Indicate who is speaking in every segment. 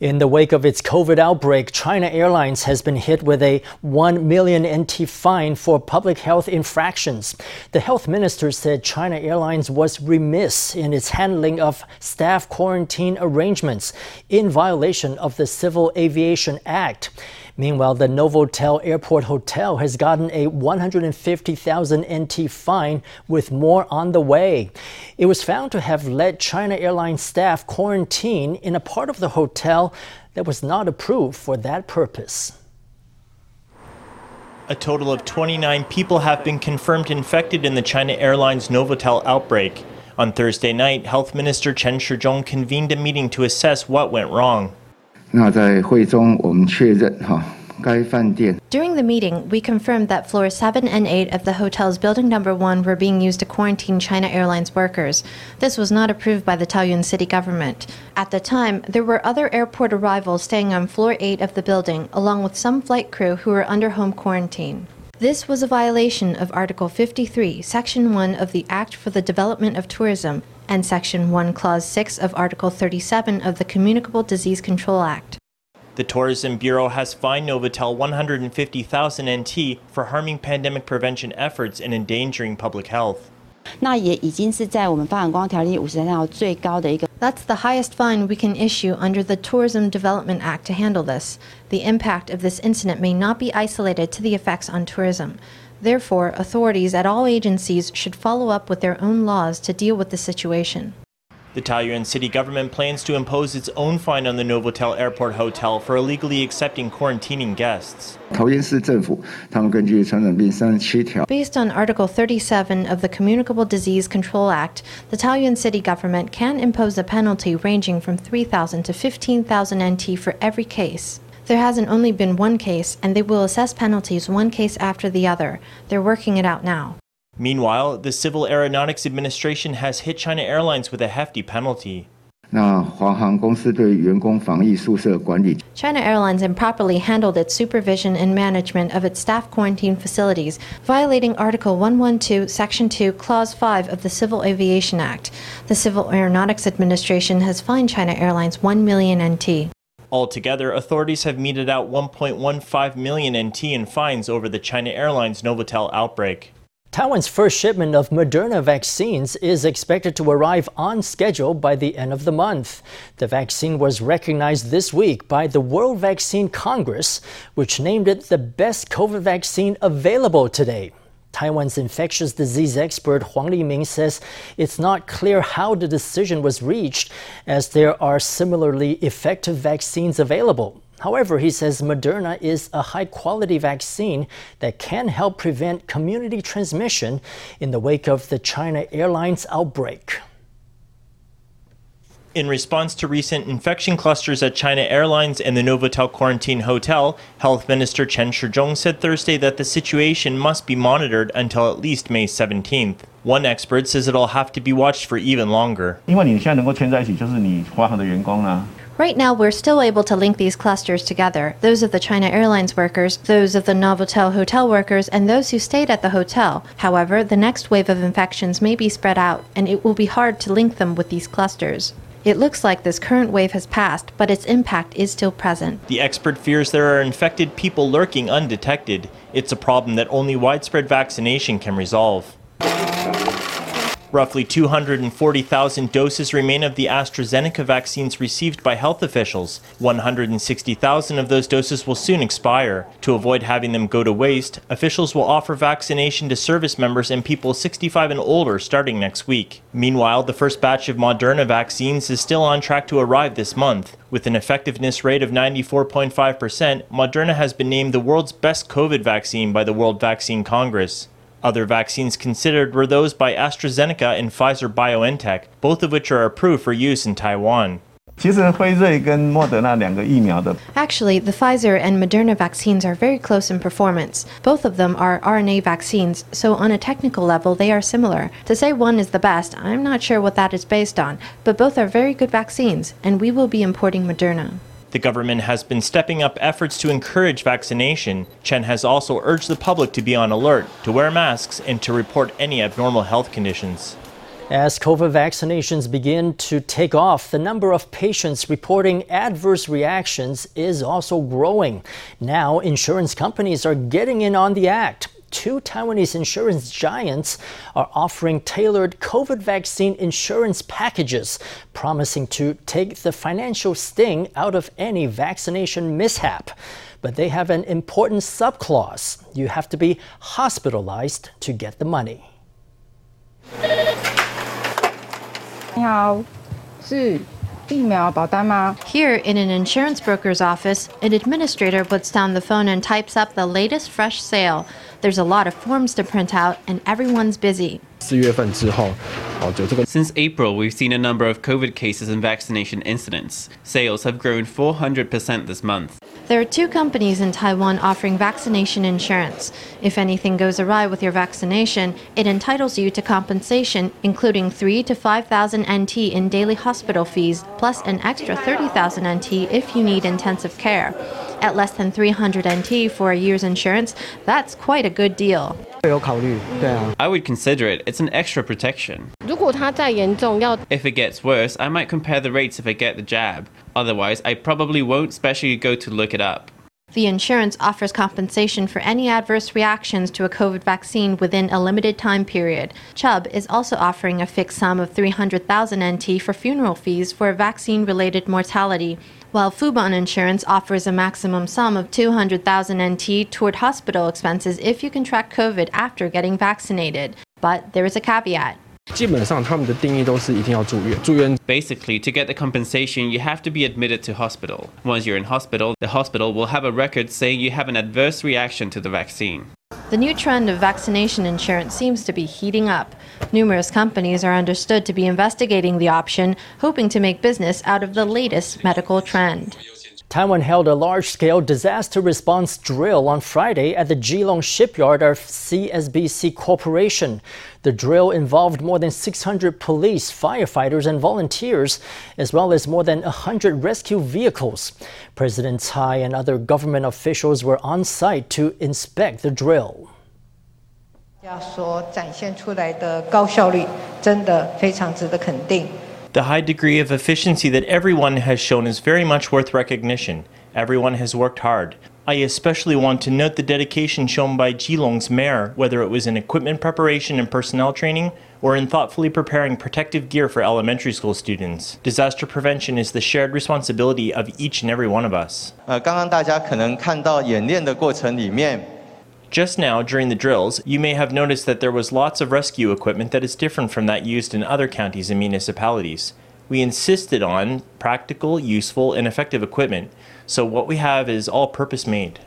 Speaker 1: In the wake of its COVID outbreak, China Airlines has been hit with a 1 million NT fine for public health infractions. The health minister said China Airlines was remiss in its handling of staff quarantine arrangements in violation of the Civil Aviation Act. Meanwhile, the Novotel Airport Hotel has gotten a 150,000 NT fine with more on the way. It was found to have let China Airlines staff quarantine in a part of the hotel that was not approved for that purpose.
Speaker 2: A total of 29 people have been confirmed infected in the China Airlines Novotel outbreak. On Thursday night, Health Minister Chen Shizhong convened a meeting to assess what went wrong.
Speaker 3: 那在会中，我们确认哈。
Speaker 4: During the meeting, we confirmed that floors 7 and 8 of the hotel's building number 1 were being used to quarantine China Airlines workers. This was not approved by the Taoyuan city government. At the time, there were other airport arrivals staying on floor 8 of the building, along with some flight crew who were under home quarantine. This was a violation of Article 53, Section 1 of the Act for the Development of Tourism and Section 1, Clause 6 of Article 37 of the Communicable Disease Control Act.
Speaker 2: The Tourism Bureau has fined Novotel 150,000 NT for harming pandemic prevention efforts and endangering public health.
Speaker 4: That's the highest fine we can issue under the Tourism Development Act to handle this. The impact of this incident may not be isolated to the effects on tourism. Therefore, authorities at all agencies should follow up with their own laws to deal with the situation.
Speaker 2: The Taoyuan city government plans to impose its own fine on the Novotel Airport Hotel for illegally accepting quarantining guests.
Speaker 4: Based on Article 37 of the Communicable Disease Control Act, the Taoyuan city government can impose a penalty ranging from 3,000 to 15,000 NT for every case. There hasn't only been one case, and they will assess penalties one case after the other. They're working it out now.
Speaker 2: Meanwhile, the Civil Aeronautics Administration has hit China Airlines with a hefty penalty.
Speaker 3: China
Speaker 4: Airlines improperly handled its supervision and management of its staff quarantine facilities, violating Article 112, Section 2, Clause 5 of the Civil Aviation Act. The Civil Aeronautics Administration has fined China Airlines 1 million NT.
Speaker 2: Altogether, authorities have meted out 1.15 million NT in fines over the China Airlines Novotel outbreak.
Speaker 1: Taiwan's first shipment of Moderna vaccines is expected to arrive on schedule by the end of the month. The vaccine was recognized this week by the World Vaccine Congress, which named it the best COVID vaccine available today. Taiwan's infectious disease expert Huang Liming says it's not clear how the decision was reached, as there are similarly effective vaccines available. However, he says Moderna is a high quality vaccine that can help prevent community transmission in the wake of the China Airlines outbreak.
Speaker 2: In response to recent infection clusters at China Airlines and the Novotel Quarantine Hotel, Health Minister Chen Shizhong said Thursday that the situation must be monitored until at least May 17th. One expert says it'll have to be watched for even longer.
Speaker 4: Right now, we're still able to link these clusters together those of the China Airlines workers, those of the Novotel hotel workers, and those who stayed at the hotel. However, the next wave of infections may be spread out, and it will be hard to link them with these clusters. It looks like this current wave has passed, but its impact is still present.
Speaker 2: The expert fears there are infected people lurking undetected. It's a problem that only widespread vaccination can resolve. Roughly 240,000 doses remain of the AstraZeneca vaccines received by health officials. 160,000 of those doses will soon expire. To avoid having them go to waste, officials will offer vaccination to service members and people 65 and older starting next week. Meanwhile, the first batch of Moderna vaccines is still on track to arrive this month. With an effectiveness rate of 94.5%, Moderna has been named the world's best COVID vaccine by the World Vaccine Congress. Other vaccines considered were those by AstraZeneca and Pfizer BioNTech, both of which are approved for use in Taiwan.
Speaker 4: Actually, the Pfizer and Moderna vaccines are very close in performance. Both of them are RNA vaccines, so on a technical level, they are similar. To say one is the best, I'm not sure what that is based on, but both are very good vaccines, and we will be importing Moderna.
Speaker 2: The government has been stepping up efforts to encourage vaccination. Chen has also urged the public to be on alert, to wear masks, and to report any abnormal health conditions.
Speaker 1: As COVID vaccinations begin to take off, the number of patients reporting adverse reactions is also growing. Now, insurance companies are getting in on the act Two Taiwanese insurance giants are offering tailored COVID vaccine insurance packages, promising to take the financial sting out of any vaccination mishap. But they have an important subclause you have to be hospitalized to get the money.
Speaker 5: 你好，是疫苗保单吗
Speaker 4: ？Here in an insurance broker's office, an administrator puts down the phone and types up the latest fresh sale. There's a lot of forms to print out, and everyone's busy.
Speaker 6: Since April, we've seen a number of COVID cases and vaccination incidents. Sales have grown 400% this month.
Speaker 4: There are two companies in Taiwan offering vaccination insurance. If anything goes awry with your vaccination, it entitles you to compensation, including 3 to 5,000 NT in daily hospital fees, plus an extra 30,000 NT if you need intensive care. At less than 300 NT for a year's insurance, that's quite a good deal.
Speaker 6: I would consider it. It's an extra protection. If it gets worse, I might compare the rates if I get the jab. Otherwise, I probably won't specially go to look it up.
Speaker 4: The insurance offers compensation for any adverse reactions to a COVID vaccine within a limited time period. Chubb is also offering a fixed sum of 300,000 NT for funeral fees for vaccine related mortality, while Fubon Insurance offers a maximum sum of 200,000 NT toward hospital expenses if you contract COVID after getting vaccinated. But there is a caveat.
Speaker 6: Basically, to get the compensation, you have to be admitted to hospital. Once you're in hospital, the hospital will have a record saying you have an adverse reaction to the vaccine.
Speaker 4: The new trend of vaccination insurance seems to be heating up. Numerous companies are understood to be investigating the option, hoping to make business out of the latest medical trend.
Speaker 1: Taiwan held a large scale disaster response drill on Friday at the Keelung shipyard of CSBC Corporation. The drill involved more than 600 police, firefighters, and volunteers, as well as more than 100 rescue vehicles. President Tsai and other government officials were on site to inspect the drill.
Speaker 2: The high degree of efficiency that everyone has shown is very much worth recognition. Everyone has worked hard. I especially want to note the dedication shown by Keelung's mayor, whether it was in equipment preparation and personnel training or in thoughtfully preparing protective gear for elementary school students. Disaster prevention is the shared responsibility of each and every one of us.
Speaker 7: Uh, 呃，刚刚大家可能看到演练的过程里面。
Speaker 2: Just now, during the drills, you may have noticed that there was lots of rescue equipment that is different from that used in other counties and municipalities. We insisted on practical, useful, and effective equipment, so what we have is all purpose made.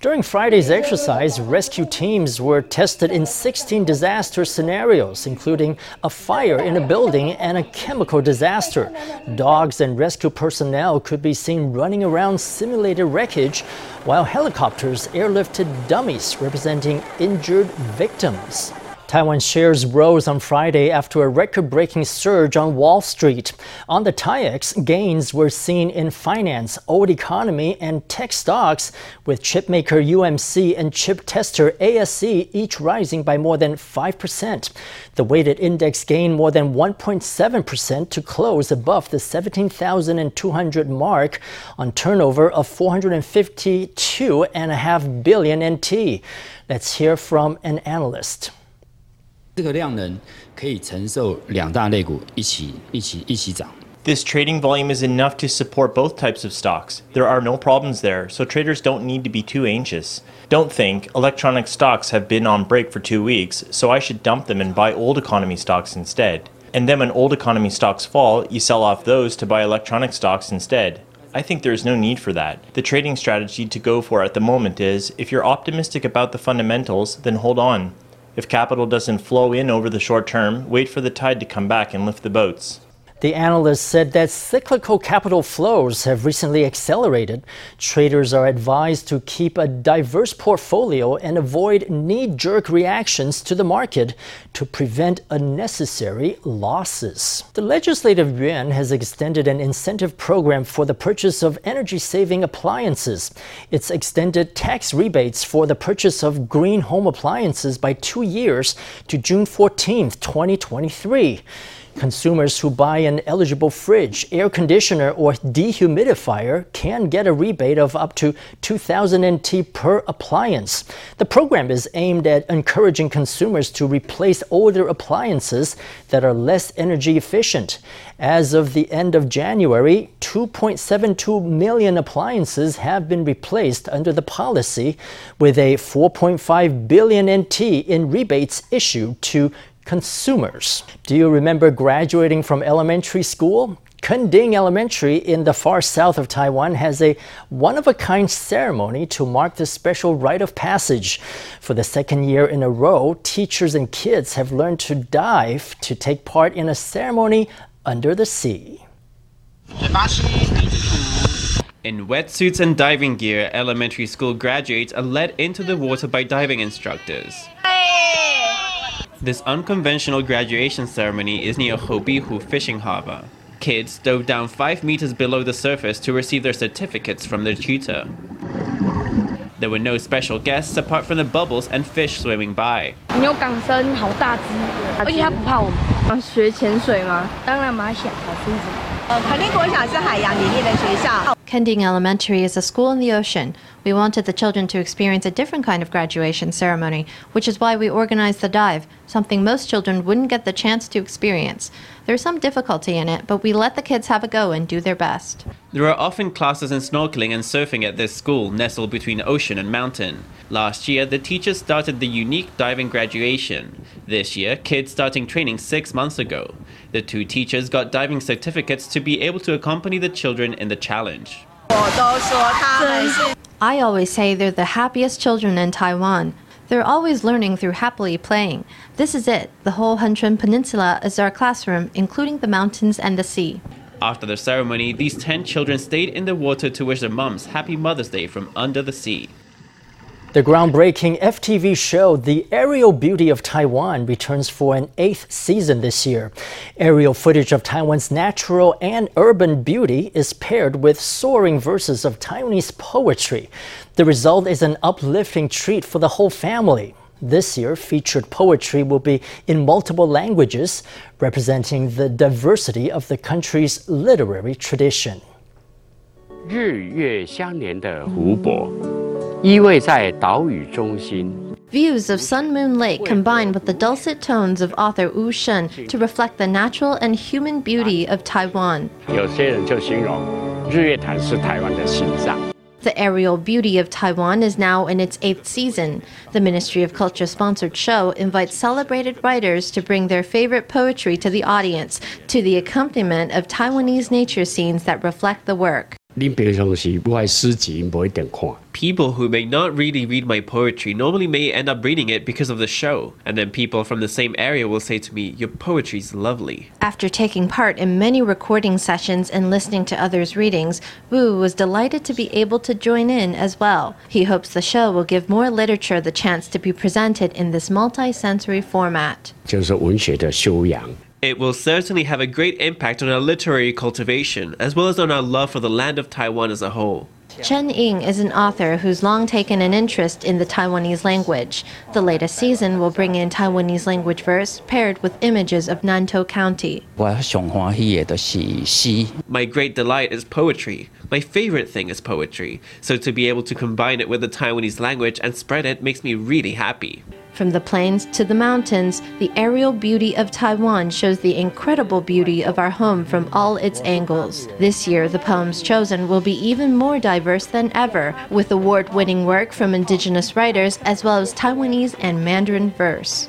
Speaker 1: During Friday's exercise, rescue teams were tested in 16 disaster scenarios, including a fire in a building and a chemical disaster. Dogs and rescue personnel could be seen running around simulated wreckage, while helicopters airlifted dummies representing injured victims. Taiwan shares rose on Friday after a record breaking surge on Wall Street. On the TAIEX, gains were seen in finance, old economy, and tech stocks, with chipmaker UMC and chip tester ASE each rising by more than 5%. The weighted index gained more than 1.7% to close above the 17,200 mark on turnover of 452.5 billion NT. Let's hear from an analyst.
Speaker 8: 这个量能可以承受两大类股一起一起一起涨。
Speaker 2: This trading volume is enough to support both types of stocks. There are no problems there, so traders don't need to be too anxious. Don't think electronic stocks have been on break for two weeks, so I should dump them and buy old economy stocks instead. And then when old economy stocks fall, you sell off those to buy electronic stocks instead. I think there is no need for that. The trading strategy to go for at the moment is if you're optimistic about the fundamentals, then hold on. If capital doesn't flow in over the short term, wait for the tide to come back and lift the boats.
Speaker 1: The analyst said that cyclical capital flows have recently accelerated. Traders are advised to keep a diverse portfolio and avoid knee jerk reactions to the market to prevent unnecessary losses. The Legislative Yuan has extended an incentive program for the purchase of energy saving appliances. It's extended tax rebates for the purchase of green home appliances by two years to June 14, 2023. Consumers who buy an eligible fridge, air conditioner, or dehumidifier can get a rebate of up to 2,000 NT per appliance. The program is aimed at encouraging consumers to replace older appliances that are less energy efficient. As of the end of January, 2.72 million appliances have been replaced under the policy, with a 4.5 billion NT in rebates issued to consumers. Do you remember graduating from elementary school? Kenting Elementary in the far south of Taiwan has a one of a kind ceremony to mark the special rite of passage. For the second year in a row, teachers and kids have learned to dive to take part in a ceremony under the sea.
Speaker 6: In wetsuits and diving gear, elementary school graduates are led into the water by diving instructors. This unconventional graduation ceremony is near Houbihu Fishing Harbor. Kids dove down 5 meters below the surface to receive their certificates from their tutor. There were no special guests apart from the bubbles and fish swimming by. 牛港生好大只，而且它不怕我们。想学潜水吗？当然蛮想，好舒服。
Speaker 4: 呃，肯定国小是海洋里面的学校。Kenting Elementary is a school in the ocean. We wanted the children to experience a different kind of graduation ceremony, which is why we organized the dive, something most children wouldn't get the chance to experience. There's some difficulty in it, but we let the kids have a go and do their best.
Speaker 6: There are often classes in snorkeling and surfing at this school, nestled between ocean and mountain. Last year, the teachers started the unique diving graduation. This year, kids starting training six months ago. The two teachers got diving certificates to be able to accompany the children in the challenge.
Speaker 4: I always say they're the happiest children in Taiwan. They're always learning through happily playing. This is it. The whole Hengchun Peninsula is our classroom, including the mountains and the sea.
Speaker 6: After the ceremony, these 10 children stayed in the water to wish their moms Happy Mother's Day from under the sea.
Speaker 1: The groundbreaking FTV show The Aerial Beauty of Taiwan returns for an eighth season this year. Aerial footage of Taiwan's natural and urban beauty is paired with soaring verses of Taiwanese poetry. The result is an uplifting treat for the whole family. This year, featured poetry will be in multiple languages, representing the diversity of the country's literary tradition.
Speaker 9: 日月相连的湖泊。 依偎在岛屿中心。
Speaker 4: Views of Sun Moon Lake combine with the dulcet tones of author Wu Shen to reflect the natural and human beauty of Taiwan.
Speaker 9: 有些人就形容日月潭是台湾的心脏。
Speaker 4: The aerial beauty of Taiwan is now in its eighth season. The Ministry of Culture sponsored show invites celebrated writers to bring their favorite poetry to the audience to the accompaniment of Taiwanese nature scenes that reflect the work.
Speaker 6: People who may not really read my poetry normally may end up reading it because of the show, and then people from the same area will say to me, Your poetry is lovely.
Speaker 4: After taking part in many recording sessions and listening to others' readings, Wu was delighted to be able to join in as well. He hopes the show will give more literature the chance to be presented in this multi sensory format.
Speaker 9: 就是文学的修养。
Speaker 6: it will certainly have a great impact on our literary cultivation, as well as on our love for the land of Taiwan as a whole.
Speaker 4: Chen Ying is an author who's long taken an interest in the Taiwanese language. The latest season will bring in Taiwanese language verse paired with images of Nantou County.
Speaker 6: My great delight is poetry. My favorite thing is poetry. So to be able to combine it with the Taiwanese language and spread it makes me really happy.
Speaker 4: From the plains to the mountains, the aerial beauty of Taiwan shows the incredible beauty of our home from all its angles. This year, the poems chosen will be even more diverse than ever, with award winning work from indigenous writers as well as Taiwanese and Mandarin verse.